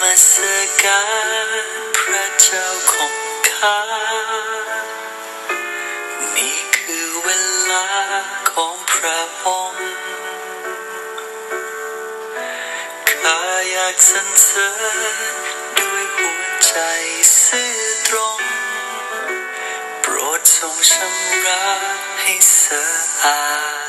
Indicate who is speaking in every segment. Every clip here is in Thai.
Speaker 1: มัสการพระเจ้าของข้า นี่คือเวลาของพระองค์ ข้าอยากสรรเสริญด้วยหัวใจซื่อตรง โปรดทรงชำระให้สะอาด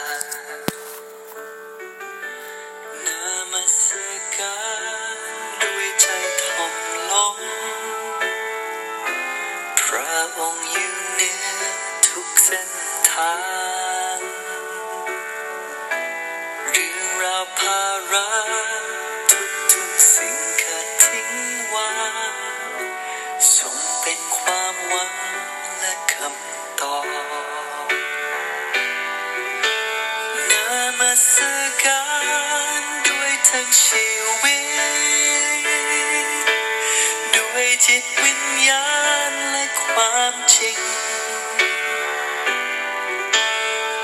Speaker 1: นามัสการด้วยทั้งชีวิต ด้วยจิตวิญญาณและความจริง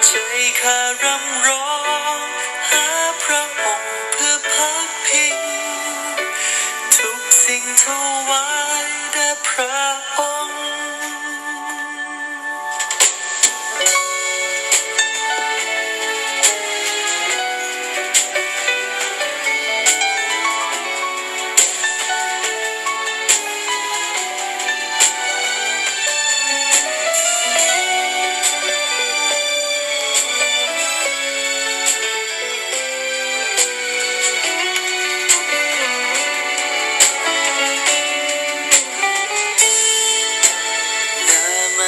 Speaker 1: ใจข้ารำร้องหาพระองค์เพื่อพักพิง ทุกสิ่งถวา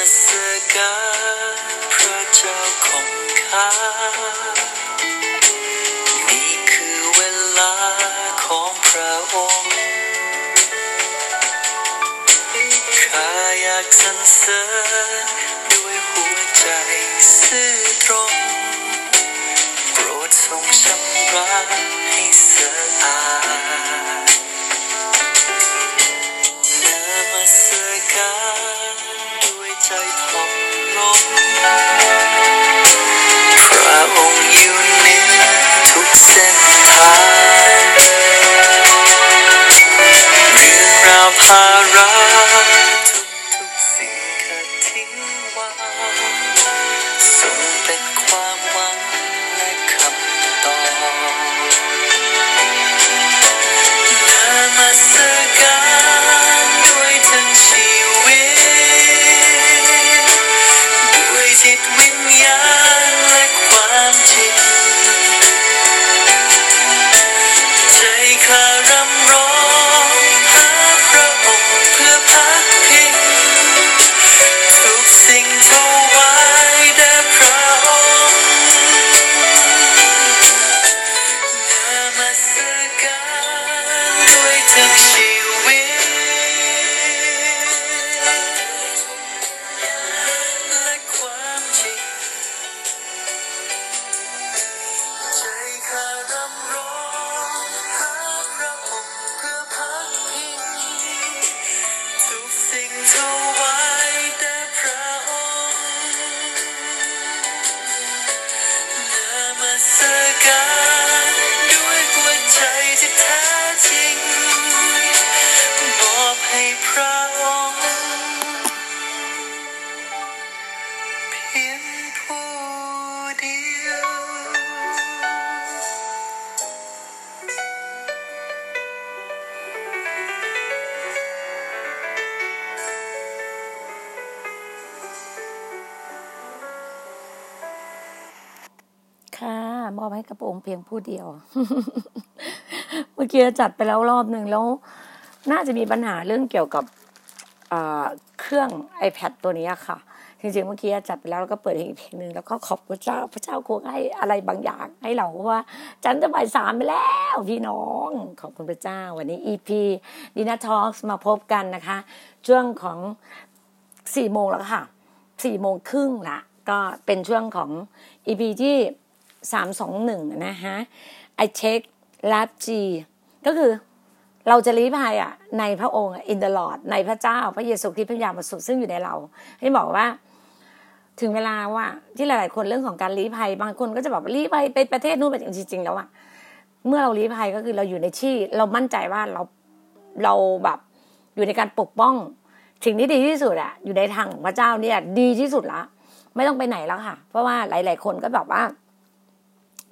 Speaker 1: มัสการพระเจ้าของข้า นี่คือเวลาของพระองค์ ข้าอยากสรรเสริญด้วยหัวใจซื่อตรงโปรดทรงชำระให้สะอาด พระองค์อยู่เหนือทุกเส้นทาง มอบให้กระ
Speaker 2: โปงเพียงผู้เดียว เมื่อกี้จัดไปแล้วรอบหนึ่งแล้ว น่าจะมีปัญหาเรื่องเกี่ยวกับเครื่อง iPad ตัวนี้ค่ะ จริงๆเมื่อกี้จัดไปแล้วแล้วก็เปิดอีกเพลงหนึ่งแล้วก็ขอบพระเจ้าพระเจ้าคงให้อะไรบางอย่างให้เราเพราะว่า จันจะบ่ายสามไปแล้วพี่น้องขอบคุณพระเจ้า วันนี้ EP ดีน่าทอ l k มาพบกันนะคะ ช่วงของสี่โมงแล้วค่ะสี่โมงครึ่งละก็เป็นช่วงของ EP ที่ สามสองหนึ่งนะฮะ I check lab G ก็คือเราจะลี้ภัยอะในพระองค์ in the Lord ในพระเจ้าพระเยซูคริสต์พระยามาสุดซึ่งอยู่ในเรา ให้บอกว่า ถึงเวลาว่าที่หลาย ๆ คนเรื่องของการลี้ภัย บางคนก็จะบอกว่าลี้ภัยไปประเทศนู้นไปจริง ๆ แล้วอะเมื่อเราลีภัยก็คือเราอยู่ในที่ เรามั่นใจว่าเราเราแบบอยู่ในการปกป้องสิ่งที่ดีที่สุดอะอยู่ในทางของพระเจ้าเนี่ย ดีที่สุดละ ไม่ต้องไปไหนแล้วค่ะ เพราะว่าหลาย ๆ คนก็แบบว่า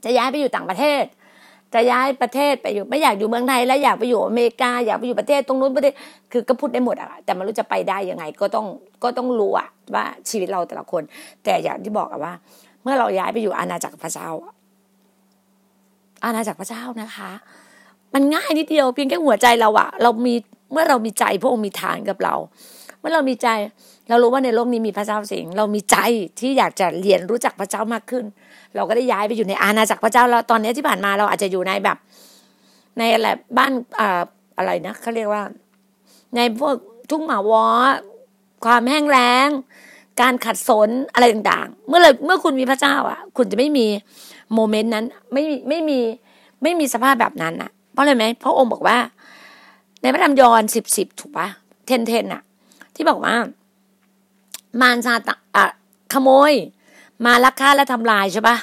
Speaker 2: จะย้ายไปอยู่ต่างประเทศ จะย้ายประเทศไปอยู่ไม่อยากอยู่เมืองไทยแล้วอยากไปอยู่อเมริกาอยากไปอยู่ประเทศตรงนู้นประเทศคือก็พูดได้หมดอะแต่ไม่รู้จะไปได้ยังไงก็ต้องก็ต้องรู้อะว่าชีวิตเราแต่ละคน แต่อย่างที่บอกอะว่า เมื่อเราย้ายไปอยู่อาณาจักรพระเจ้า อาณาจักรพระเจ้านะคะ มันง่ายนิดเดียวเพียงแค่หัวใจเราอะเรามีเมื่อเรามีใจพระองค์มีฐานกับเรา เมื่อเรามีใจ เรารู้ว่าในโลกนี้มีพระเจ้าสิงเรามีใจที่อยากจะเรียนรู้จักพระเจ้ามากขึ้น เราก็ได้ย้ายไปอยู่ในอาณาจักรพระเจ้าแล้วตอนนี้ที่ผ่านมาเราอาจจะอยู่ในแบบ ในอะไรบ้านออะไรนะเขาเรียกว่า ในพวกทุ่งหมาวอความแห้งแล้ง การขัดสนอะไรต่างๆ เมื่อเลยเมื่อคุณมีพระเจ้าอะ คุณจะไม่มีโมเมนต์นั้นไม่ไม่มีไม่มีสภาพแบบนั้นอะ เพราะอะไรไหมเพราะองค์บอกว่า ในพระธรรมยอห์นสิบสิบถูกปะเทนเทนอะ ที่บอกว่า มารซาตอะขโมย มาลักฆ่าและทำลายใช่ปะ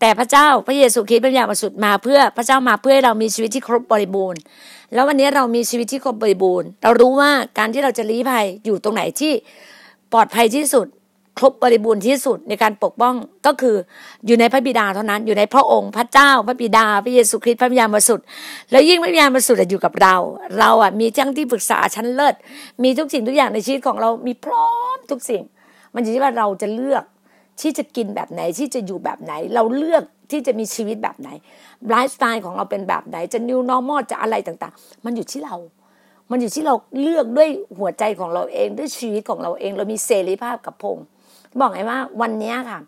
Speaker 2: แต่พระเจ้าพระเยซูคริสต์พระยาประสุดมาเพื่อพระเจ้ามาเพื่อให้เรามีชีวิตที่ครบบริบูรณ์ แล้ววันนี้เรามีชีวิตที่ครบบริบูรณ์ เรารู้ว่าการที่เราจะลี้ภัยอยู่ตรงไหนที่ปลอดภัยที่สุด ครบบริบูรณ์ที่สุดในการปกป้องก็คืออยู่ในพระบิดาเท่านั้น อยู่ในพระองค์พระเจ้าพระบิดา พระเยซูคริสต์พระวิญญาณบริสุทธิ์แล้วยิ่งพระวิญญาณบริสุทธิ์อยู่กับเรา เราอะมีทั้งที่ปรึกษาชั้นเลิศ มีทุกสิ่งทุกอย่างในชีวิตของเรามีพร้อมทุกสิ่ง มันอยู่ที่ว่าเราจะเลือกที่จะกินแบบไหนที่จะอยู่แบบไหน เราเลือกที่จะมีชีวิตแบบไหนไลฟ์สไตล์ของเราเป็นแบบไหนจะ new normal จะอะไรต่างๆ มันอยู่ที่เรา มันอยู่ที่เราเลือกด้วยหัวใจของเราเองด้วยชีวิตของเราเอง เรามีเสรีภาพกับพง บอกไงว่าวันนี้ค่ะ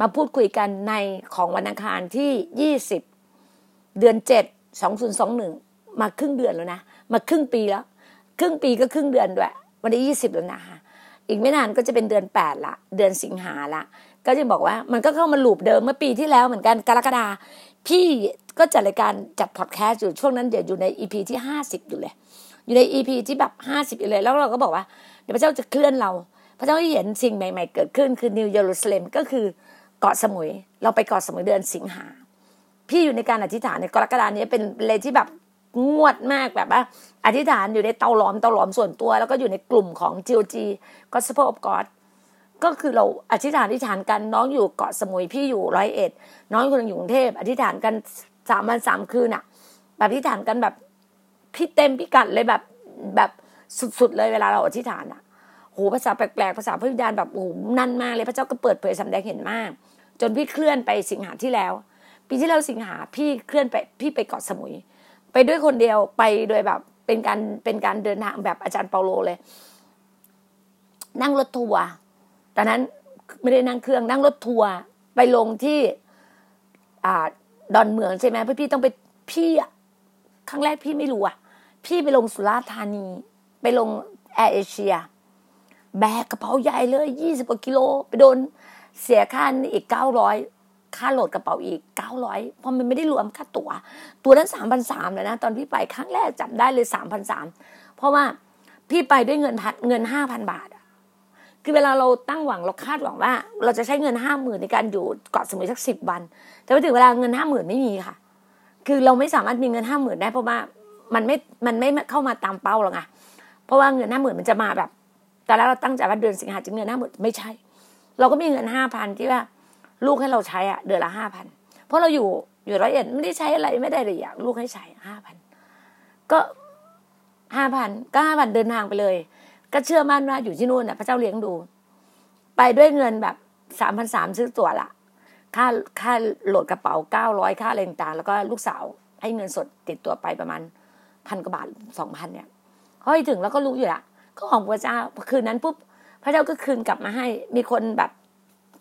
Speaker 2: มาพูดคุยกันในของวันอังคารที่ยี่สิบเดือนเจ็ดสองศูนย์สองหนึ่งมาครึ่งเดือนแล้วนะ มาครึ่งปีแล้ว ครึ่งปีก็ครึ่งเดือนด้วย วันที่ยี่สิบแล้วนะคะอีกไม่นานก็จะเป็นเดือนแปดละ เดือนสิงหาละ ก็จะบอกว่ามันก็เข้ามาลูปเดิมเมื่อปีที่แล้วเหมือนกันกรกฎาพี่ก็จัดรายการจัดพอดแคสต์อยู่ช่วงนั้นเดี๋ยวอยู่ใน EP ที่ห้าสิบอยู่เลย อยู่ใน EP ที่แบบห้าสิบอยู่เลย แล้วเราก็บอกว่า เดี๋ยวพระเจ้าจะเคลื่อนเรา พระเจ้าให้เห็นสิ่งใหม่ ๆ เกิดขึ้นคือ New เยรูซาเล็มก็คือเกาะสมุย เราไปเกาะสมุยเดือนสิงหา พี่อยู่ในการอธิษฐานในกรกฎานี้เป็นเลยที่แบบงวดมากแบบว่าอธิษฐานอยู่ในเตาหลอมเตาหลอมส่วนตัว แล้วก็อยู่ในกลุ่มของ GOG Gospel of God ก็คือเราอธิษฐานอธิษฐานกันน้องอยู่เกาะสมุยพี่อยู่ร้อยเอ็ดน้องคนนึงอยู่กรุงเทพอธิษฐานกันสามวันสามคืนอะแบบอธิษฐานกันแบบพี่เต็มพี่กัดเลยแบบแบบสุดๆเลยเวลาเราอธิษฐานอะ โหภาษาแปลกๆภาษาพระวิญญาณแบบโอ้นั่นมากเลยพระเจ้าก็เปิดเผยสำแดงเห็นมาก จนพี่เคลื่อนไปสิงหาที่แล้ว ปีที่แล้วสิงหาพี่เคลื่อนไปพี่ไปเกาะสมุย ไปด้วยคนเดียวไปโดยแบบเป็นการเป็นการเดินทางแบบอาจารย์เปาโลเลย นั่งรถทัวร์ตอนนั้นไม่ได้นั่งเครื่องนั่งรถทัวร์ไปลงที่อ่าดอนเมืองใช่ไหมพี่พี่ต้องไปพี่ครั้งแรกพี่ไม่รู้อะ พี่ไปลงสุราษฎร์ธานี ไปลงแอร์เอเชีย แบกกระเป๋าใหญ่เลยยี่สิบกว่ากิโล ไปโดนเสียค่าอีกเก้าร้อยค่าโหลดกระเป๋าอีกเก้าร้อยเพราะมันไม่ได้รวมค่าตัว๋ว ตัวนั้นสามพันสามเลยนะ ตอนพี่ไปครั้งแรกจับได้เลยสามพันสามเพราะว่าพี่ไปด้วยเงินพันเงินห้าพันบาทคือเวลาเราตั้งหวังเราคาดหวังว่า เราจะใช้เงินห้าหมื่นในการอยู่เกาะสมุยสักสิบวัน แต่พอถึงเวลาเงินห้าหมื่นไม่มีค่ะ คือเราไม่สามารถมีเงินห้าหมื่นได้เพราะว่ามันไม่มันไม่เข้ามาตามเป้าหรอกไงเพราะว่าเงินห้าหมื่นมันจะมาแบบ แต่แล้วเราตั้งใจว่าเดือนสิงหาจะเงินห้าหมื่นไม่ใช่ เราก็มีเงินห้าพันที่ว่าลูกให้เราใช้อะเดือนละห้าพันเพราะเราอยู่อยู่ร้อยเอ็ดไม่ได้ใช้อะไรไม่ได้เลยอยางลูกให้ใช้ห้าพันก็ห้าพันก็ห้าพันเดินทางไปเลย ก็เชื่อมั่นว่าอยู่ที่นู่นน่ะ พระเจ้าเลี้ยงดู ไปด้วยเงินแบบสามพันสามซื้อตั๋วละค่าค่าโหลดกระเป๋าเก้าร้อยค่าอะไรต่างแล้วก็ลูกสาว ให้เงินสดติดตัวไปประมาณพันกว่าบาทสองพันเนี่ยพอไปถึงแล้วก็รู้อยู่ละ ก็ของพระเจ้าคืนนั้นปุ๊บพระเจ้าก็คืนกลับมาให้มีคนแบบ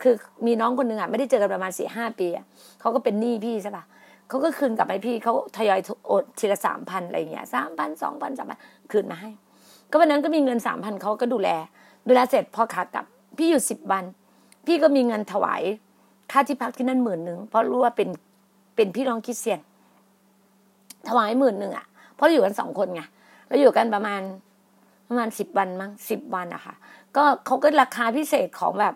Speaker 2: คือมีน้องคนหนึ่งอะไม่ได้เจอกันประมาณสี่ห้าปีอะเขาก็เป็นหนี้พี่ใช่ปะเขาก็คืนกลับไปพี่เขาทยอยโอนทีละสามพันอะไรเงี้ยสามพันสองพันสามพันคืนมาให้ ก็วันนั้นก็มีเงินสามพันเขาก็ดูแล ดูแลเสร็จพอขากลับ พี่อยู่สิบวัน พี่ก็มีเงินถวายค่าที่พักที่นั่นหมื่นหนึ่งเพราะรู้ว่าเป็นเป็นพี่น้องคริสเตียน ถวายหมื่นหนึ่งอะเพราะอยู่กันสองคนไงแล้วอยู่กันประมาณ ประมาณสิบวันมั้งสิบวันอะค่ะ ก็เขาก็ราคาพิเศษของแบบ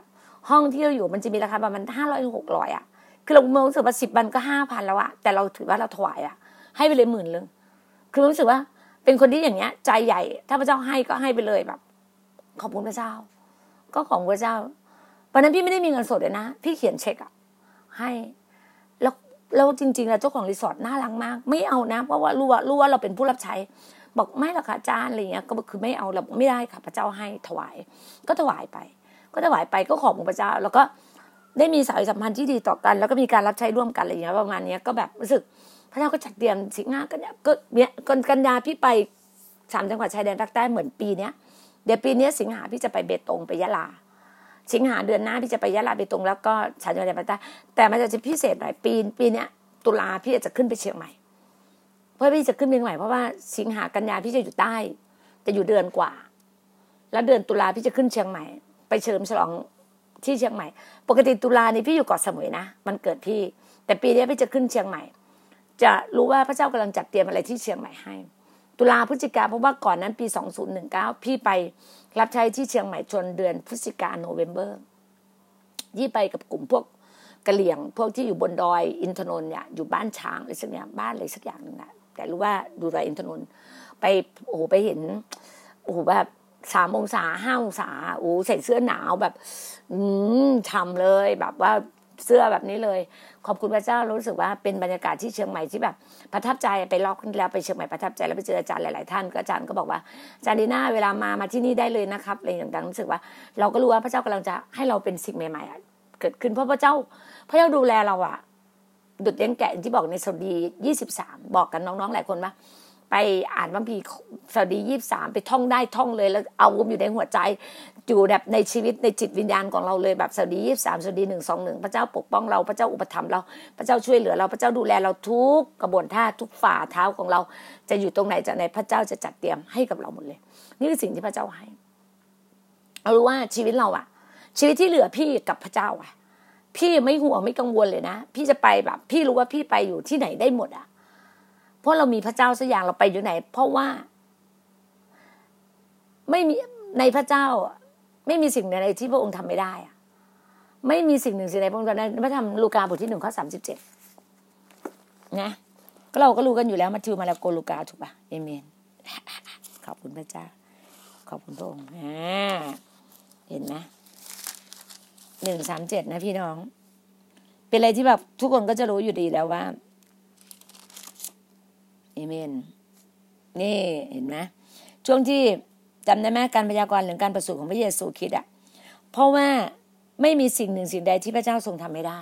Speaker 2: ห้องที่เราอยู่มันจะมีราคาประมาณห้าร้อยหกร้อยอะคือเรารู้สึกว่าสิบวันก็ห้าพันแล้วอะแต่เราถือว่าเราถวายอะให้ไปเลยหมื่นเลยคือรู้สึกว่า เป็นคนที่อย่างเงี้ย ใจใหญ่ ถ้าพระเจ้าให้ก็ให้ไปเลยแบบ ขอบคุณพระเจ้า ก็ของพระเจ้าวันนั้นพี่ไม่ได้มีเงินสดเลยนะพี่เขียนเช็คอะให้แล้วแล้วจริงๆแล้วเจ้าของรีสอร์ทน่ารักมาก ไม่เอานะเพราะว่ารู้ว่ารู้ว่าเราเป็นผู้รับใช้ บอกไม่หรอกค่ะอาจารย์อะไรเงี้ยก็คือไม่เอาเราไม่ได้ค่ะพระเจ้าให้ถวาย ก็ถวายไป ก็ถวายไปก็ขอบคุณพระเจ้า แล้วก็ได้มีสายสัมพันธ์ที่ดีต่อกัน แล้วก็มีการรับใช้ร่วมกันอะไรเงี้ยประมาณนี้ก็แบบรู้สึกพระเจ้าก็จัดเตรียมสิงหากันเนี่ยก็เนี่ยกันยาพี่ไปสามจังหวัดชายแดนภาคใต้เหมือนปีเนี้ยเดี๋ยวปีนี้สิงหาพี่จะไปเบตงไปยะลา สิงหาเดือนหน้าพี่จะไปยะลาเบตงแล้วก็ชายแดนภาคใต้แต่มันจะพิเศษหน่อยปีปีเนี้ยตุลาพี่จะขึ้นไปเชียงใหม่ เพราะพี่จะขึ้นเชียงใหม่เพราะว่าสิงหากันยาพี่จะอยู่ใต้ จะอยู่เดือนกว่า แล้วเดือนตุลาพี่จะขึ้นเชียงใหม่ ไปเฉลิมฉลองที่เชียงใหม่ ปกติตุลานี่พี่อยู่เกาะสมุยนะมันเกิดพี่ แต่ปีนี้พี่จะขึ้นเชียงใหม่ จะรู้ว่าพระเจ้ากำลังจัดเตรียมอะไรที่เชียงใหม่ให้ ตุลาพฤศจิกาเพราะว่าก่อนนั้นปี 2019 พี่ไปรับใช้ที่เชียงใหม่จนเดือนพฤศจิกาโนเวมเบอร์ยี่ไปกับกลุ่มพวกกะเหลี่ยงพวกที่อยู่บนดอยอินทนนท์เนี่ยอยู่บ้านช้างอะไรสักอย่างบ้านอะไรสักอย่างหนึ่งนะ แต่รู้ว่าดูดอยอินทนนท์ไปโอ้โหไปเห็นโอ้โหแบบสามองศาห้าองศาโอ้ใส่เสื้อหนาวแบบ อืมทำเลยแบบว่าเสื้อแบบนี้เลย ขอบคุณพระเจ้ารู้สึกว่าเป็นบรรยากาศที่เชียงใหม่ที่แบบประทับใจไปล็อกแล้วไปเชียงใหม่ประทับใจแล้วไปเจออาจารย์หลาย ๆ ท่านก็อาจารย์ก็บอกว่าอาจารย์ดีน่าเวลามามาที่นี่ได้เลยนะครับอะไรอย่างต่างรู้สึกว่า เราก็รู้ว่าพระเจ้ากำลังจะให้เราเป็นสิ่งใหม่ ๆ เกิดขึ้นเพราะพระเจ้า พระเจ้าดูแลเราอะ ดุดเลี้ยงแกะที่บอกในสดียี่สิบสามบอกกันน้องๆหลายคนว่าไปอ่านบัมพีสวัสดียี่สามไปท่องได้ท่องเลยแล้วเอาอยู่ในหัวใจอยู่แบบในชีวิตในจิตวิญญาณของเราเลยแบบสวัสดียี่สามสวัสดีหนึ่งสองหนึ่งพระเจ้าปกป้องเราพระเจ้าอุปถัมภ์เราพระเจ้าช่วยเหลือเราพระเจ้าดูแลเราทุกกระบวนท่าทุกฝ่าเท้าของเรา จะอยู่ตรงไหนจะไหนพระเจ้าจะจัดเตรียมให้กับเราหมดเลย นี่คือสิ่งที่พระเจ้าให้เรารู้ว่าชีวิตเราอะชีวิตที่เหลือพี่กับพระเจ้าอะ พี่ไม่ห่วงไม่กังวลเลยนะ พี่จะไปแบบ พี่รู้ว่าพี่ไปอยู่ที่ไหนได้หมดอะเพราะเรามีพระเจ้าสักอย่างเราไปอยู่ไหน เพราะว่า ไม่มีในพระเจ้า ไม่มีสิ่งใดที่พระองค์ทำไม่ได้อะไม่มีสิ่งหนึ่งสิ่งใดพระองค์ทำได้พระธรรมลูกาบทที่หนึ่งข้อสามสิบเจ็ดนะก็เราก็รู้กันอยู่แล้วมาทิวมาแล้วโกลูกาถูกปะเอเมนขอบคุณพระเจ้า ขอบคุณพระองค์เห็นไหม หนึ่งสามเจ็ดนะพี่น้อง เป็นอะไรที่แบบทุกคนก็จะรู้อยู่ดีแล้วว่าเอเมน นี่เห็นไหมช่วงที่จำได้ไหมการพยากรณ์หรือการประสูติของพระเยซูคริสต์อะ เพราะว่าไม่มีสิ่งหนึ่งสิ่งใดที่พระเจ้าทรงทำไม่ได้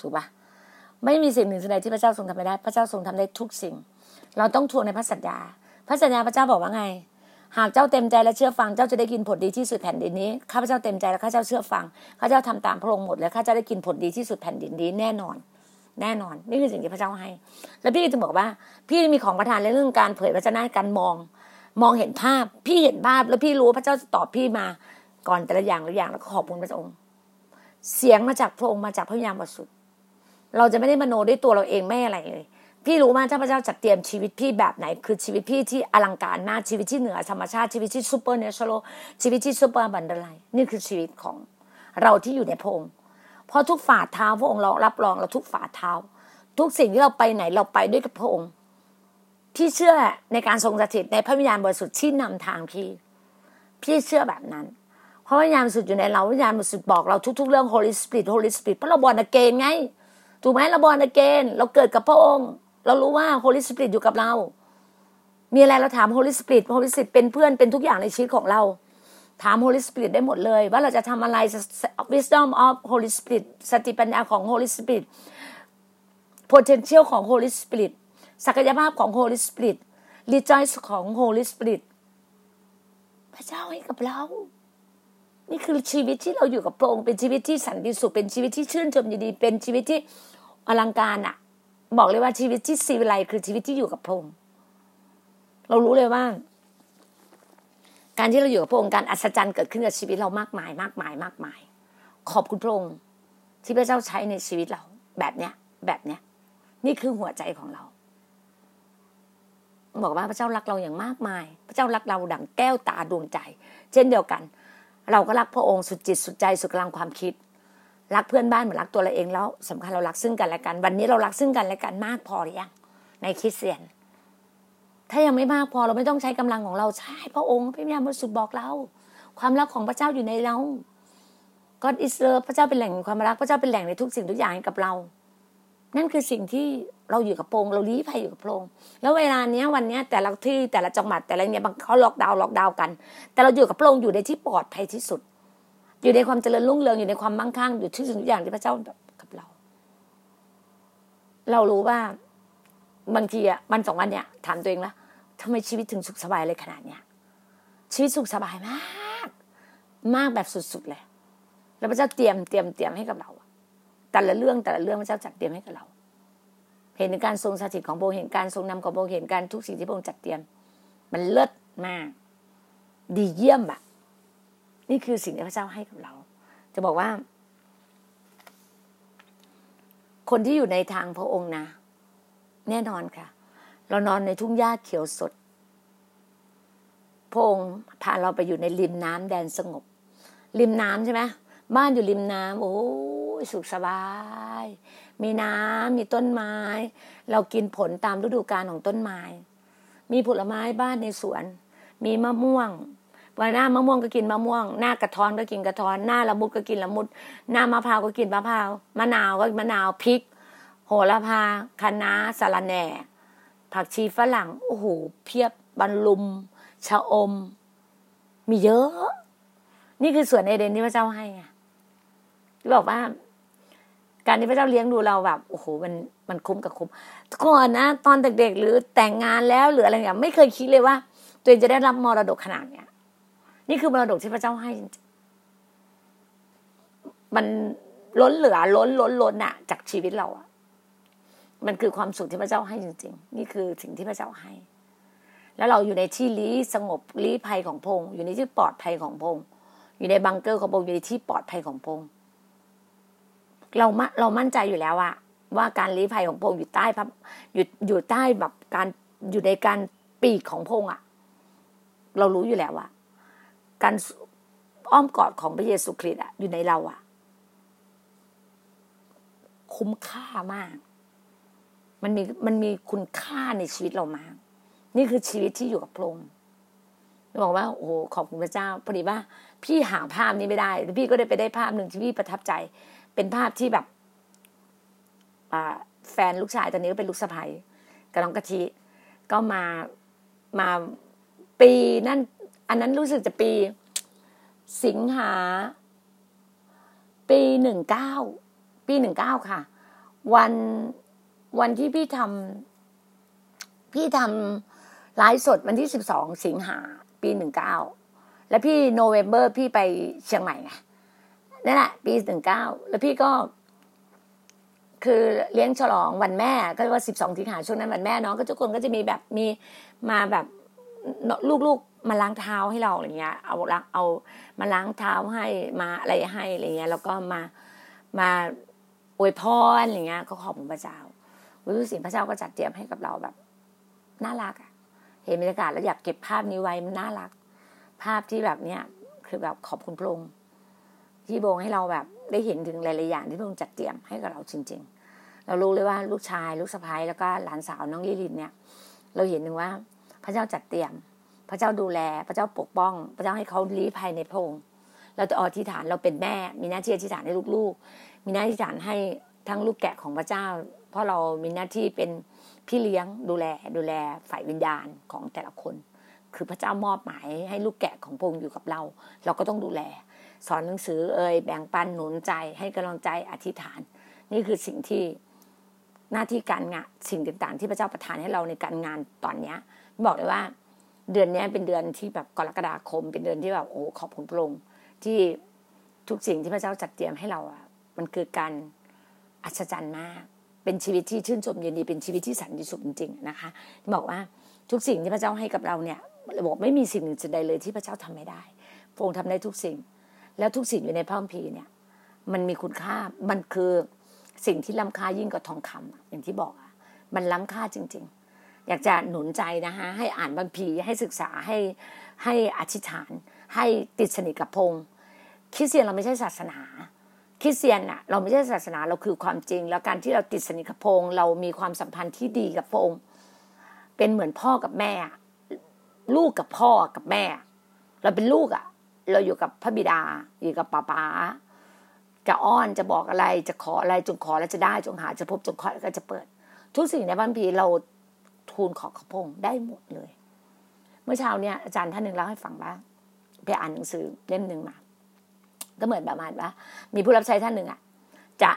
Speaker 2: ถูกปะไม่มีสิ่งหนึ่งสิ่งใดที่พระเจ้าทรงทำไม่ได้ พระเจ้าทรงทำได้ทุกสิ่ง เราต้องทวงในพระสัญญา พระสัญญาพระเจ้าบอกว่าไง หากเจ้าเต็มใจและเชื่อฟังเจ้าจะได้กินผลดีที่สุดแผ่นดินนี้ข้าพเจ้าเต็มใจและข้าเจ้าเชื่อฟังข้าเจ้าทำตามพระองค์หมดและข้าเจ้าได้กินผลดีที่สุดแผ่นดินนี้แน่นอน แน่นอน นี่คือสิ่งที่พระเจ้าให้ แล้วพี่จะบอกว่า พี่มีของประทานในเรื่องการเผยพระเจ้าการมอง มองเห็นภาพ พี่เห็นภาพแล้วพี่รู้พระเจ้าจะตอบพี่มาก่อนแต่ละอย่างละอย่างแล้วก็ขอบคุณพระองค์ เสียงมาจากพระองค์มาจากพระยามบริสุทธิ์เราจะไม่ได้มโนด้วยตัวเราเองไม่อะไรเลย พี่รู้มาถ้าพระเจ้าจัดเตรียมชีวิตพี่แบบไหน คือชีวิตพี่ที่อลังการมากชีวิตที่เหนือธรรมชาติชีวิตที่ supernatural ชีวิตที่ super abundant life นี่คือชีวิตของเราที่อยู่ในพระองค์เพราะทุกฝ่าเท้าพระองค์เรารับรองเราทุกฝ่าเท้า ทุกสิ่งที่เราไปไหนเราไปด้วยกับพระองค์พี่เชื่อในการทรงสถิตในพระวิญญาณบริสุทธิ์ที่นำทางพี่พี่เชื่อแบบนั้น เพราะวิญญาณบริสุทธิ์อยู่ในเราวิญญาณบริสุทธิ์บอกเราทุก ๆ เรื่อง Holy Spirit Holy Spirit เพราะเรา born again ไงถูกไหมเราบอลอเกนเราเกิดกับพระองค์ เรารู้ว่า Holy Spirit อยู่กับเรา มีอะไรเราถาม Holy Spirit Holy Spirit เป็นเพื่อนเป็นทุกอย่างในชีวิตของเรา ถาม Holy Spirit ได้หมดเลย ว่าเราจะทำอะไร wisdom of Holy Spirit สติปัญญาของ Holy Spirit potential ของ Holy Spirit ศักยภาพของ Holy Spirit rejoice ของ Holy Spirit พระเจ้าให้กับเรา นี่คือชีวิตที่เราอยู่กับพระองค์เป็นชีวิตที่สันติสุขเป็นชีวิตที่ชื่นชมยินดี เป็นชีวิตที่อลังการอะ บอกเลยว่าชีวิตที่สีวิไลคือชีวิตที่อยู่กับพระองค์เรารู้เลยว่า การที่เราอยู่กับพระองค์การอัศจรรย์เกิดขึ้นกับชีวิตเรามากมาย มากมาย มากมาย ขอบคุณพระองค์ที่พระเจ้าใช้ในชีวิตเรา แบบเนี้ย แบบเนี้ย นี่คือหัวใจของเรา บอกว่าพระเจ้ารักเราอย่างมากมาย พระเจ้ารักเราดั่งแก้วตาดวงใจ เช่นเดียวกัน เราก็รักพระองค์สุดจิตสุดใจสุดกำลังความคิด รักเพื่อนบ้านเหมือนรักตัวเราเองแล้วสำคัญเรารักซึ่งกันและกัน วันนี้เรารักซึ่งกันและกันมากพอหรือยังในคริสเตียน ถ้ายังไม่มากพอเราไม่ต้องใช้กำลังของเราใช่พระองค์พระวิญญาณบริสุทธิ์บอกเรา ความรักของพระเจ้าอยู่ในเรา God is love พระเจ้าเป็นแหล่งความรักพระเจ้าเป็นแหล่งในทุกสิ่งทุกอย่างกับเรา นั่นคือสิ่งที่เราอยู่กับพรงเราลี้ภัยอยู่กับพรงแล้วเวลาเนี้ยวันเนี้ยแต่ละที่แต่ละจังหวัดแต่ละเนี้ยบางเขาล็อกดาวน์ล็อกดาวน์กัน แต่เราอยู่กับพรงอยู่ในที่ปลอดภัยที่สุด อยู่ในความเจริญรุ่งเรืองอยู่ในความมั่งคั่งอยู่ทุกสิ่งทุกอย่างที่พระเจ้ากับเรา เรารู้ว่าบางทีอะวันสองวันเนี้ยถามตัวเองละทำไมชีวิตถึงสุขสบายเลยขนาดเนี้ยชีวิตสุขสบายมาก มากแบบสุดๆเลย แล้วพระเจ้าเตรียมเตรียมเตรียมให้กับเราแต่ละเรื่องแต่ละเรื่องพระเจ้าจัดเตรียมให้กับเรา เห็นการทรงสถิตของพระองค์เห็นการทรงนำของพระองค์เห็นการทุกสิ่งที่พระองค์จัดเตรียม มันเลิศมาก ดีเยี่ยมอะ นี่คือสิ่งที่พระเจ้าให้กับเรา จะบอกว่า คนที่อยู่ในทางพระองค์นะ แน่นอนค่ะ เรานอนในทุ่งหญ้าเขียวสดพระองค์พาเราไปอยู่ในริมน้ำแดนสงบ ริมน้ำใช่ไหมบ้านอยู่ริมน้ำโอ้สุขสบาย มีน้ำมีต้นไม้ เรากินผลตามฤดูกาลของต้นไม้ มีผลไม้บ้านในสวน มีมะม่วง วันหน้ามะม่วงก็กินมะม่วง หน้ากระท้อนก็กินกระท้อน หน้าละมุดก็กินละมุด หน้ามะพร้าวก็กินมะพร้าว มะนาวก็มะนาวพริก โหระพาคะน้าสาระแหน่ ผักชีฝรั่ง โอ้โห เพียบบรรลุม ชะอม มีเยอะ นี่คือส่วนเอเดนที่พระเจ้าให้ไงบอกว่า การที่พระเจ้าเลี้ยงดูเราแบบ โอ้โห มัน มันคุ้มกับคุ้มก่อนนะ ตอนเด็กๆหรือแต่งงานแล้วหรืออะไรอย่างไม่เคยคิดเลยว่า ตัวเองจะได้รับมรดกขนาดเนี้ย นี่คือมรดกที่พระเจ้าให้ มันล้นเหลือ ล้นล้นล้นอะจากชีวิตเราอะมันคือความสุขที่พระเจ้าให้จริง ๆ นี่คือสิ่งที่พระเจ้าให้ แล้วเราอยู่ในที่ลี้สงบลี้ภัยของพง อยู่ในที่ปลอดภัยของพง อยู่ในบังเกอร์ของพงอยู่ในที่ปลอดภัยของพง เราเรามั่นใจอยู่แล้วอะว่าการลี้ภัยของพงอยู่ใต้พระอยู่อยู่ใต้แบบการอยู่ในการปีกของพงอะเรารู้อยู่แล้วว่า การอ้อมกอดของพระเยซูคริสต์อะอยู่ในเราอะคุ้มค่ามาก มันมีมันมีคุณค่าในชีวิตเรามาก นี่คือชีวิตที่อยู่กับพระองค์บอกว่าโอ้ขอบคุณพระเจ้าพอดีว่า พี่หาภาพนี้ไม่ได้พี่ก็ได้ไปได้ภาพหนึ่งที่พี่ประทับใจ เป็นภาพที่แบบแฟนลูกชายตอนนี้ก็เป็นลูกสะใภ้กับน้องกะทิก็มามาปีนั่น อันนั้นรู้สึกจะปี สิงหา ปีหนึ่งเก้าปีหนึ่งเก้าค่ะ วันวันที่พี่ทำพี่ทำไลฟ์สดวันที่สิบสองสิงหา ปีหนึ่งเก้าแล้วพี่โนเวมเบอร์พี่ไปเชียงใหม่ไงนั่นแหละปีหนึ่งเก้าแล้วพี่ก็คือเลี้ยงฉลองวันแม่ก็ว่าสิบสองสิงหาช่วงนั้นวันแม่น้องก็ทุกคนก็จะมีแบบมีมาแบบลูกๆ มาล้างเท้าให้เราอะไรเงี้ย เอาล้างเอามาล้างเท้าให้มาอะไรให้อะไรเงี้ย แล้วก็มามาอวยพรอะไรเงี้ย ก็ขอบคุณพระเจ้ารู้สิ่งพระเจ้าก็จัดเตรียมให้กับเราแบบน่ารักอะเห็นบรรยากาศแล้วอยากเก็บภาพนี้ไว้มันน่ารัก ภาพที่แบบเนี้ยคือแบบขอบคุณพระองค์ที่บงให้เราแบบได้เห็นถึงหลายๆอย่างที่พระองค์จัดเตรียมให้กับเราจริง ๆ เรารู้เลยว่าลูกชาย ลูกสะพ้ายแล้วก็หลานสาวน้องลิลินเนี่ย เราเห็นถึงว่าพระเจ้าจัดเตรียม พระเจ้าดูแล พระเจ้าปกป้อง พระเจ้าให้เขาลี้ภัยในพระองค์เราจะอธิษฐานเราเป็นแม่ มีหน้าที่อธิษฐานให้ลูกๆ มีหน้าที่อธิษฐานให้ทั้งลูกแกะของพระเจ้า เพราะเรามีหน้าที่เป็นพี่เลี้ยงดูแลดูแลฝ่ายวิญญาณของแต่ละคน คือพระเจ้ามอบหมายให้ลูกแกะของพระองค์อยู่กับเรา เราก็ต้องดูแล สอนหนังสือเอ่ยแบ่งปันหนุนใจให้กำลังใจอธิษฐาน นี่คือสิ่งที่หน้าที่การงานสิ่งต่างๆ ที่พระเจ้าประทานให้เราในการงานตอนเนี้ยบอกเลยว่า เดือนนี้เป็นเดือนที่แบบกรกฎาคม เป็นเดือนที่แบบโอ้ขอบคุณพระองค์ที่ทุกสิ่งที่พระเจ้าจัดเตรียมให้เราอะ มันคือการอัศจรรย์มาก เป็นชีวิตที่ชื่นชมยินดี เป็นชีวิตที่สันติสุขจริงๆนะคะบอกว่าทุกสิ่งที่พระเจ้าให้กับเราเนี่ยบอกไม่มีสิ่งหนึ่งใดเลยที่พระเจ้าทำไม่ได้ พระองค์ทำได้ทุกสิ่ง แล้วทุกสิ่งอยู่ในพระคัมภีร์เนี่ย มันมีคุณค่า มันคือสิ่งที่ล้ำค่ายิ่งกว่าทองคำอย่างที่บอกอะมันล้ำค่าจริงๆ อยากจะหนุนใจนะคะให้อ่านบัมพีให้ศึกษาให้ให้อธิษฐาน ให้ติดสนิทกับพงคริสเตียนเราไม่ใช่ศาสนาคริสเตียนอะเราไม่ใช่ศาสนาเราคือความจริง แล้วการที่เราติดสนิทกับพง์เรามีความสัมพันธ์ที่ดีกับพง์เป็นเหมือนพ่อกับแม่ ลูกกับพ่อกับแม่ เราเป็นลูกอะเราอยู่กับพระบิดา อยู่กับป้าป๋าจะอ้อนจะบอกอะไรจะขออะไรจงขอแล้วจะได้จงหาจะพบจงขอแล้วก็จะเปิด ทุกสิ่งในบัมพีเรา ทูลขอขพงได้หมดเลย เมื่อเช้าเนี่ยอาจารย์ท่านหนึ่งเล่าให้ฟังว่าไปอ่านหนังสือเล่มหนึ่งมา ก็เหมือนประมาณว่า มีผู้รับใช้ท่านหนึ่งอะ จะ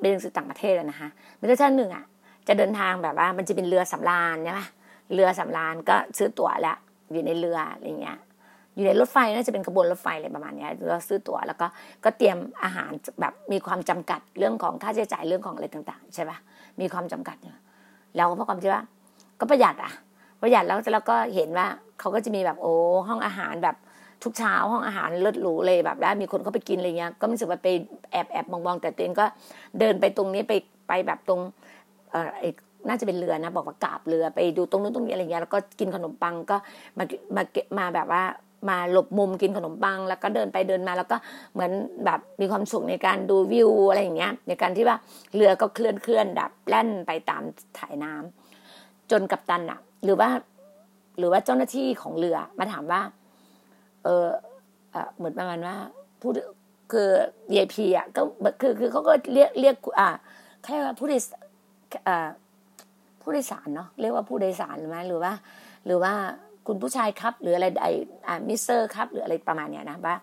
Speaker 2: เป็นหนังสือต่างประเทศนะคะมีท่านหนึ่งอะ จะเดินทางแบบว่า มันจะเป็นเรือสำราญใช่ไหมเรือสำราญก็ซื้อตั๋วแล้วอยู่ในเรืออะไรเงี้ย อยู่ในรถไฟน่าจะเป็นขบวนรถไฟอะไรประมาณนี้เราซื้อตั๋วแล้วก็ก็เตรียมอาหารแบบมีความจำกัดเรื่องของค่าใช้จ่ายเรื่องของอะไรต่าง ๆ ใช่ปะมีความจำกัดเนี่ย เราก็เพราะความที่ว่า ก็ประหยัดอะ ประหยัดแล้วแล้วก็เห็นว่าเขาก็จะมีแบบโอ้ห้องอาหารแบบทุกเช้าห้องอาหารเลิศหรูเลยแบบแล้วมีคนเข้าไปกินอะไรเงี้ยก็ไม่รู้สึกว่าไปแอบแอบมองๆแต่ตัวเองก็เดินไปตรงนี้ไปไปแบบตรงเอ่อน่าจะเป็นเรือนะ บอกว่ากาบเรือไปดูตรงนู้นตรงนี้อะไรเงี้ยแล้วก็กินขนมปังก็มามามาแบบว่า มาหลบมุมกินขนมปัง แล้วก็เดินไปเดินมาแล้วก็เหมือนแบบมีความสุขในการดูวิวอะไรอย่างเงี้ย ในการที่ว่าเรือก็เคลื่อนเคลื่อนดับแล่นไปตามถ่ายน้ำจนกับตันอะหรือว่า หรือว่าเจ้าหน้าที่ของเรือมาถามว่า เออเหมือนประมาณว่าผู้คือ VIP อะก็คือคือเขาก็เรียกเรียกอ่าแค่ว่าผู้โดยอ่าผู้โดยสารเนาะเรียกว่าผู้โดยสารหรือไหมหรือว่า หรือว่า คุณผู้ชายครับ หรืออะไรไออ่ามิสเตอร์ครับ หรืออะไรประมาณเนี้ยนะว่า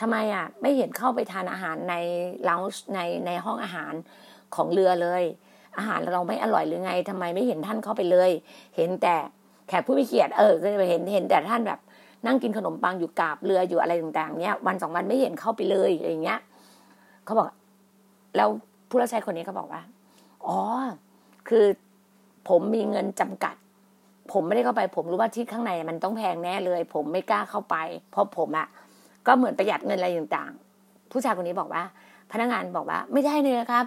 Speaker 2: ทำไมอะไม่เห็นเข้าไปทานอาหารในเลาในในห้องอาหารของเรือเลย อาหารเราไม่อร่อยหรือไงทำไมไม่เห็นท่านเข้าไปเลย เห็นแต่แขกผู้มีเกียรติเออก็จะเห็นเห็นแต่ท่านแบบ นั่งกินขนมปังอยู่กาบเรืออยู่อะไรต่างๆเนี้ยวันสองวันไม่เห็นเข้าไปเลยอย่างเงี้ยเขาบอก แล้วผู้รับใช้คนนี้เขาบอกว่า อ๋อ คือผมมีเงินจำกัด ผมไม่ได้เข้าไป ผมรู้ว่าที่ข้างในมันต้องแพงแน่เลย ผมไม่กล้าเข้าไป เพราะผมอะก็เหมือนประหยัดเงินอะไรต่างๆ ผู้ชายคนนี้บอกว่า พนักงานบอกว่า ไม่ได้เลยครับ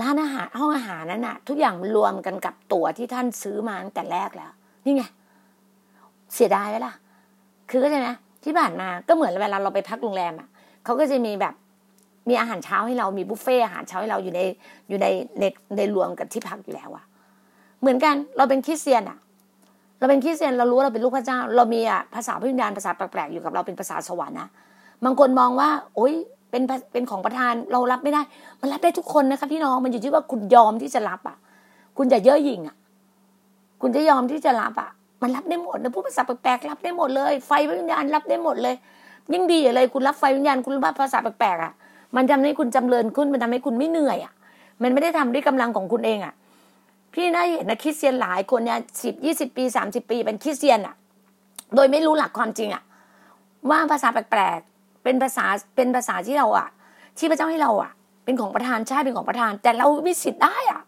Speaker 2: ร้านอาหารห้องอาหารนั้นอะทุกอย่างรวมกันกับตั๋วที่ท่านซื้อมาตั้งแต่แรกแล้ว นี่ไงเสียดายไหมล่ะ คือก็ใช่ไหมที่ผ่านมาก็เหมือนเวลาเราไปพักโรงแรมอะเขาก็จะมีแบบมีอาหารเช้าให้เรามีบุฟเฟ่อาหารเช้าให้เราอยู่ในอยู่ในในในรวมกับที่พักอยู่แล้วอะ เหมือนกันเราเป็นคริสเตียนอะเราเป็นคริสเตียนเรารู้ว่าเราเป็นลูกพระเจ้า เรามีอะภาษาพิญญาณภาษาแปลกๆอยู่กับเราเป็นภาษาสวรรค์นะบางคนมองว่า โอ๊ยเป็นเป็นของประธานเรารับไม่ได้ มันรับได้ทุกคนนะคะพี่น้องมันอยู่ที่ว่าคุณยอมที่จะรับอะคุณจะเยอหยิ่งอะคุณจะยอมที่จะรับอะมันรับได้หมดนะพูดภาษาแปลกๆรับได้หมดเลย ไฟวิญญาณรับได้หมดเลย ยิ่งดีเลยคุณรับไฟวิญญาณคุณรับภาษาแปลกๆอะมันทำให้คุณจำเริญขึ้นมันทำให้คุณไม่เหนื่อยอะมันไม่ได้ทำด้วยกำลังของคุณเองอะ พี่น่าเห็นนะคริสเตียนหลายคนเนี่ยสิบยี่สิบปีสามสิบปีเป็นคริสเตียนอะโดยไม่รู้หลักความจริงอะว่าภาษาแปลกๆเป็นภาษาเป็นภาษาที่เราอะที่พระเจ้าให้เราอะเป็นของประธานใช่เป็นของประธาน แต่เราม่สิทธิ์ได้อะ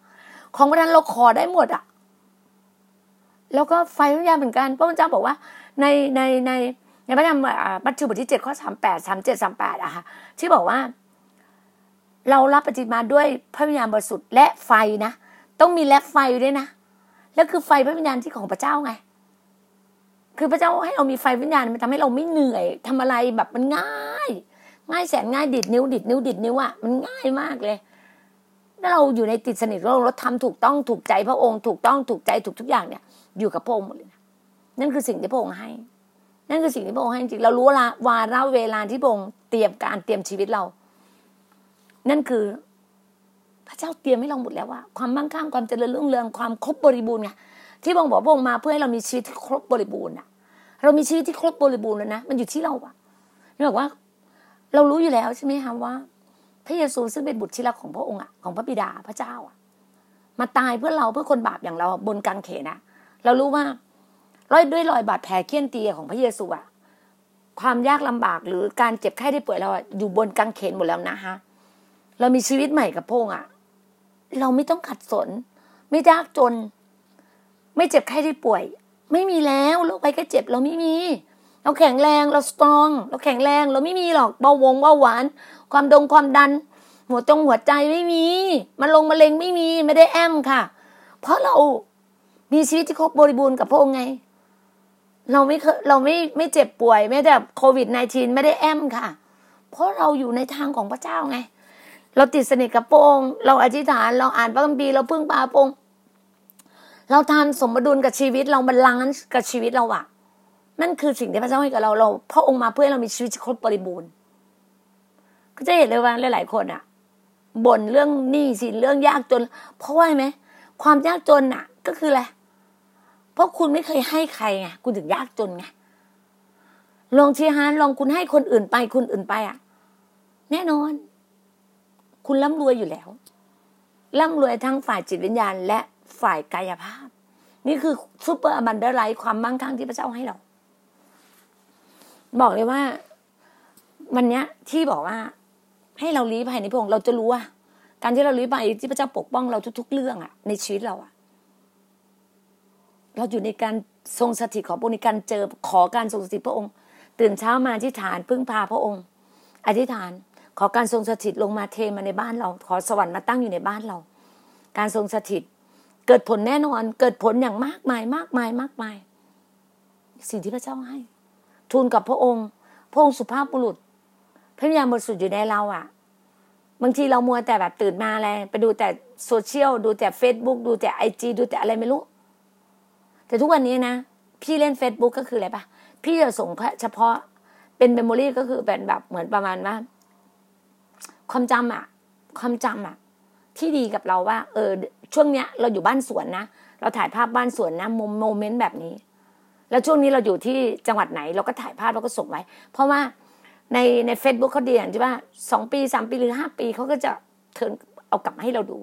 Speaker 2: ของประธานเราขอได้หมดอะแล้วก็ไฟวิญญาณเหมือนกันพระเจ้าบอกว่า ในในในในพระธรรมมัทธิวบทที่เจ็ดข้อสามแปดสามเจ็ดสามแปดอะค่ะที่บอกว่า เรารับปฏิมาด้วยพระวิญญาณบริสุทธิ์และไฟนะ ต้องมีและไฟด้วยนะ แล้วคือไฟพระวิญญาณที่ของพระเจ้าไง คือพระเจ้าให้เรามีไฟวิญญาณมันทำให้เราไม่เหนื่อยทำอะไรแบบมันง่าย ง่ายแสนง่ายดิดนิ้วดิดนิ้วดิดนิ้วอะมันง่ายมากเลยถ้าเราอยู่ในติดสนิทเราเราทำถูกต้องถูกใจพระองค์ถูกต้องถูกใจถูกทุกอย่างเนี่ย อยู่กับพระองค์หมดเลยนะนั่นคือสิ่งที่พระองค์ให้ นั่นคือสิ่งที่พระองค์ให้จริงเรารู้ละวาระเวลาที่พระองค์เตรียมการเตรียมชีวิตเรา นั่นคือ พระเจ้าเตรียมให้เราหมดแล้วว่าความมั่งคั่งความเจริญรุ่งเรืองความครบบริบูรณ์ไงที่พระองบอกพระองค์มาเพื่อให้เรามีชีวิตที่ครบบริบูรณ์อะเรามีชีวิตที่ครบบริบูรณ์แล้วนะมันอยู่ที่เราอะนี่บอกว่า เรารู้อยู่แล้วใช่ไหมคะว่า พระเยซูซึ่งเป็นบุตรที่รักของพระองค์อะของพระบิดาพระเจ้าอะมาตายเพื่อเราเพื่อคนบาปอย่างเราบนกางเขนนะเรารู้ว่าร้อยด้วยรอยบาดแผลเคี้ยนตีของพระเยซูอะความยากลำบากหรือการเจ็บไข้ได้ป่วยเราอยู่บนกางเขนหมดแล้วนะฮะเรามีชีวิตใหม่กับพงอะ เราไม่ต้องขัดสน ไม่ยากจน ไม่เจ็บไข้ได้ป่วย ไม่มีแล้วโรคภัยก็เจ็บเราไม่มี เราแข็งแรงเราสตรอง เราแข็งแรง เราไม่มีหรอกเบาหวงเบาหวาน ความดงความดัน หัวจงหัวใจไม่มีมาลงมะเร็งไม่มีไม่ได้แอมค่ะ เพราะเรามีชีวิตที่ครบบริบูรณ์กับพระองค์ไง เราไม่เคยเราไม่ไม่เจ็บป่วย ไม่แบบโควิด -19 ไม่ได้แอ้มค่ะ เพราะเราอยู่ในทางของพระเจ้าไง เราติดสนิทกับพระองค์เราอธิษฐานเราอ่านพระคัมภีร์เราพึ่งพาพระองค์เราทานสมดุลกับชีวิตเรา balance กับชีวิตเราอะนั่นคือสิ่งที่พระเจ้าให้กับเราเราพระองค์มาเพื่อให้เรามีชีวิตครบบริบูรณ์ ก็จะเห็นเลยว่าหลาย ๆ คนอะบ่นเรื่องหนี้สินเรื่องยากจน เพราะว่าไหมความยากจนอะก็คืออะไรเพราะคุณไม่เคยให้ใครไงคุณถึงยากจนไงลอง sharing ลองคุณให้คนอื่นไปคนอื่นไปอะแน่นอน คุณร่ำรวยอยู่แล้วร่ำรวยทั้งฝ่ายจิตวิญญาณ และฝ่ายกายภาพ นี่คือ super abundant life ความมั่งคั่งที่พระเจ้าให้เรา บอกเลยว่า วันนี้ที่บอกว่า ให้เราลี้ภัยในพงเราจะรู้ว่า การที่เราลี้ภัยที่พระเจ้าปกป้องเราทุก ๆ เรื่องอะในชีวิตเราอะเราอยู่ในการทรงสถิตของพระองค์ในการเจอขอการทรงสถิตพระองค์ ตื่นเช้ามาที่ฐานพึ่งพาพระองค์ อธิษฐาน ขอการทรงสถิตลงมาเทมาในบ้านเรา ขอสวรรค์มาตั้งอยู่ในบ้านเรา การทรงสถิตเกิดผลแน่นอน เกิดผลอย่างมากมายมากมายมากมาย สิ่งที่พระเจ้าให้ ทูลกับพระองค์ พระองค์สุภาพบุรุษ พระวิญญาณบริสุทธิ์อยู่ในเราอะ่ะ บางทีเรามัวแต่แบบตื่นมาอะไรไปดูแต่โซเชียลดูแต่เฟซบุ๊กดูแต่ไอจีดูแต่อะไรไม่รู้ แต่ทุกวันนี้นะ พี่เล่นเฟซบุ๊กก็คืออะไรปะพี่จะส่งเฉพาะเป็น memory ก็คือเป็นแบบเหมือนประมาณว่า ความจำอะความจำอะที่ดีกับเราว่า เออ ช่วงเนี้ยเราอยู่บ้านสวนนะเราถ่ายภาพบ้านสวนนะ moment แบบนี้ แล้วช่วงนี้เราอยู่ที่จังหวัดไหน เราก็ถ่ายภาพเราก็ส่งไว้ เพราะว่าในในเฟซบุ๊กเขาเดี๋ยวอย่างที่ว่าสองปีสามปีหรือห้าปีเขาก็จะ turn เอากลับมาให้เราดู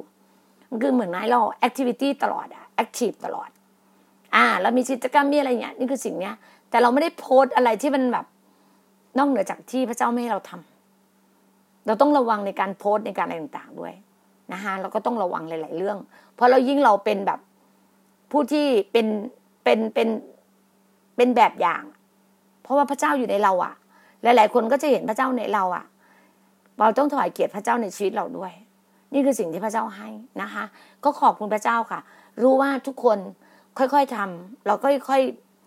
Speaker 2: มันคือเหมือนไม้เรา activity ตลอดอะ active ตลอด อ่าเรามีกิจกรรมมีอะไรเงี้ยนี่คือสิ่งเนี้ย แต่เราไม่ได้โพสอะไรที่มันแบบ นอกเหนือจากที่พระเจ้าไม่ให้เราทำ เราต้องระวังในการโพสในการอะไรต่างๆด้วยนะคะเราก็ต้องระวังหลาย ๆ เรื่อง เพราะเรายิ่งเราเป็นแบบผู้ที่เป็นเป็นเป็นเป็นแบบอย่าง เพราะว่าพระเจ้าอยู่ในเราอะ่ะ หลาย ๆ คนก็จะเห็นพระเจ้าในเราอะ่ะ เราต้องถวายเกียรติพระเจ้าในชีวิตเราด้วย นี่คือสิ่งที่พระเจ้าให้นะคะ ก็ขอบคุณพระเจ้าค่ะ รู้ว่าทุกคนค่อยๆทำเราก็ค่อย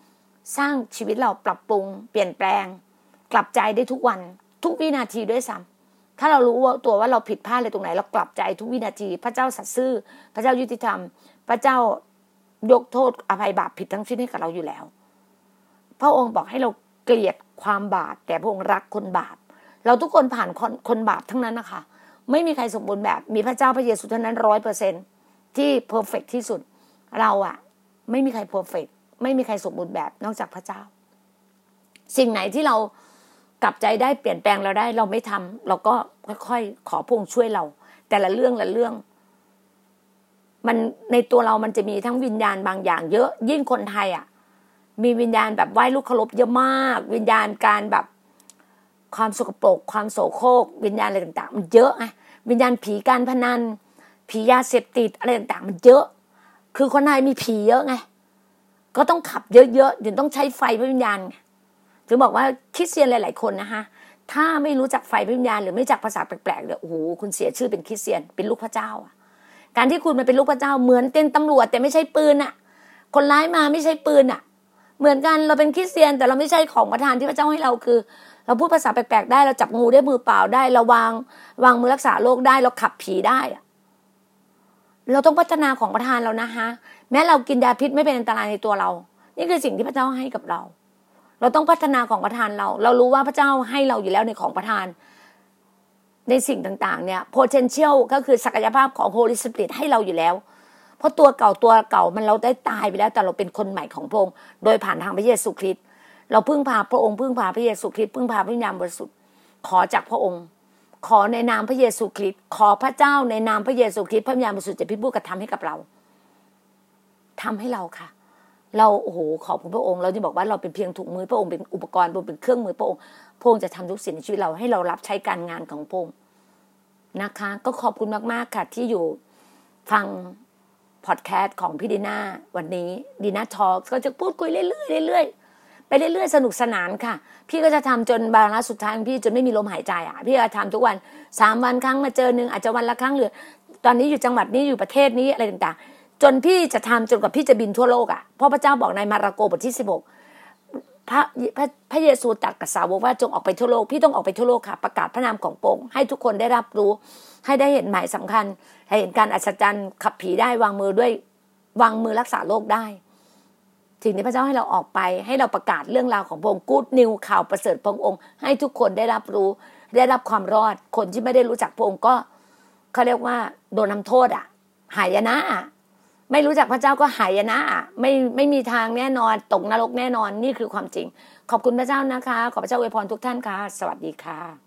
Speaker 2: ๆสร้างชีวิตเราปรับปรุง เปลี่ยนแปลง กลับใจได้ทุกวัน ทุกวินาทีด้วยซ้ำ ถ้าเรารู้ว่าตัวว่าเราผิดพลาดอะไรตรงไหน เรากลับใจทุกวินาที พระเจ้าสัตย์ซื่อ พระเจ้ายุติธรรม พระเจ้ายกโทษอภัยบาปผิดทั้งสิ้นให้กับเราอยู่แล้ว พระองค์บอกให้เราเกลียดความบาปแต่พระองค์รักคนบาปเราทุกคนผ่านคนคนบาปทั้งนั้นนะคะ ไม่มีใครสมบูรณ์แบบ มีพระเจ้าพระเยซูเท่านั้นร้อยเปอร์เซ็นที่ perfect ที่สุด เราอะไม่มีใคร perfect ไม่มีใครสมบูรณ์แบบนอกจากพระเจ้า สิ่งไหนที่เรา กลับใจได้เปลี่ยนแปลงเราได้เราไม่ทำเราก็ค่อยๆขอพงช่วยเรา แต่ละเรื่องละเรื่อง มันในตัวเรามันจะมีทั้งวิญญาณบางอย่าง เยอะยิ่งคนไทยอะ มีวิญญาณแบบไหว้ลูกเคารพเยอะมาก วิญญาณการแบบความสกปรกความโสโครกวิญญาณอะไรต่าง ๆ มันเยอะไงวิญญาณผีการพนัน ผียาเสพติดอะไรต่างๆ มันเยอะ คือคนไทยมีผีเยอะไง ก็ต้องขับเยอะๆถึงต้องใช้ไฟพระวิญญาณไง ถึงบอกว่าคริสเตียนหลาย ๆ คนนะคะถ้าไม่รู้จักไฟวิญญาณหรือไม่จักภาษาแปลกๆเดี๋ยวโอ้โหคุณเสียชื่อเป็นคริสเตียนเป็นลูกพระเจ้าอะการที่คุณมาเป็นลูกพระเจ้าเหมือนเต้นตำรวจแต่ไม่ใช่ปืนอะคนร้ายมาไม่ใช่ปืนอะเหมือนกันเราเป็นคริสเตียน แต่เราไม่ใช่ของประทานที่พระเจ้าให้เราคือ เราพูดภาษาแปลกๆได้เราจับงูได้มือเปล่าได้เราวางวางมือรักษาโรคได้เราขับผีได้เราต้องพัฒนาของประทานเรานะคะแม้เรากินยาพิษไม่เป็นอันตรายในตัวเรา นี่คือสิ่งที่พระเจ้าให้กับเรา เราต้องพัฒนาของประทานเรา เรารู้ว่าพระเจ้าให้เราอยู่แล้วในของประทาน ในสิ่งต่างๆ เนี่ย potential ก็คือศักยภาพของ Holy Spirit ให้เราอยู่แล้ว เพราะตัวเก่าตัวเก่ามันเราได้ตายไปแล้ว แต่เราเป็นคนใหม่ของพระองค์โดยผ่านทางพระเยซูคริสต์เราพึ่งพาพระองค์พึ่งพาพระเยซูคริสต์พึ่งพาพระญาณบริสุทธิ์ขอจากพระองค์ ขอในนามพระเยซูคริสต์ขอพระเจ้าในนามพระเยซูคริสต์พระวิญญาณบริสุทธิ์จะพิบูกระทำให้กับเราทำให้เราค่ะ เราโอ้โหขอบคุณพระองค์ เราจะบอกว่าเราเป็นเพียงถุงมือพระองค์เป็นอุปกรณ์พระองค์เป็นเครื่องมือพระองค์พระองค์จะทำทุกสิ่งในชีวิตเราให้เรารับใช้การงานของพระองค์นะคะ ก็ขอบคุณมากๆค่ะ ที่อยู่ฟังพอดแคสต์ของพี่ดีน่าวันนี้ดีน่า talk ก็จะพูดคุยเรื่อยๆเรื่อยๆไปเรื่อยๆสนุกสนานค่ะ พี่ก็จะทำจนบาระสุดท้ายพี่จนไม่มีลมหายใจอะพี่จะทำทุกวันสามวันครั้งมาเจอหนึ่งอาจจะวันละครั้งหรือ ตอนนี้อยู่จังหวัดนี้อยู่ประเทศนี้อะไรต่างๆ จนพี่จะทำจนกว่าพี่จะบินทั่วโลกอะ่ะเพราะพระเจ้าบอกในมาระโกบทที่สิบหกพระพระพระเยซูตรัสกับสาวกว่าจงออกไปทั่วโลกพี่ต้องออกไปทั่วโลกค่ะ ประกาศพระนามของโปงให้ทุกคนได้รับรู้ ให้ได้เห็นหมายสำคัญ ให้เห็นการอัศจรรย์ขับผีได้วางมือด้วยวางมือรักษาโรคได้สิ่งที่พระเจ้าให้เราออกไป ให้เราประกาศเรื่องราวของพระองค์กูดนิวข่าวประเสริฐพระองค์ ให้ทุกคนได้รับรู้ ได้รับความรอดคนที่ไม่ได้รู้จักพระองค์ก็เขาเรียกว่าโดนทาโทษอะ หายนะอะ ไม่รู้จักพระเจ้าก็หายนะไม่ไม่มีทางแน่นอนตกนรกแน่นอนนี่คือความจริง ขอบคุณพระเจ้านะคะ ขอพระเจ้าอวยพรทุกท่านค่ะ สวัสดีค่ะ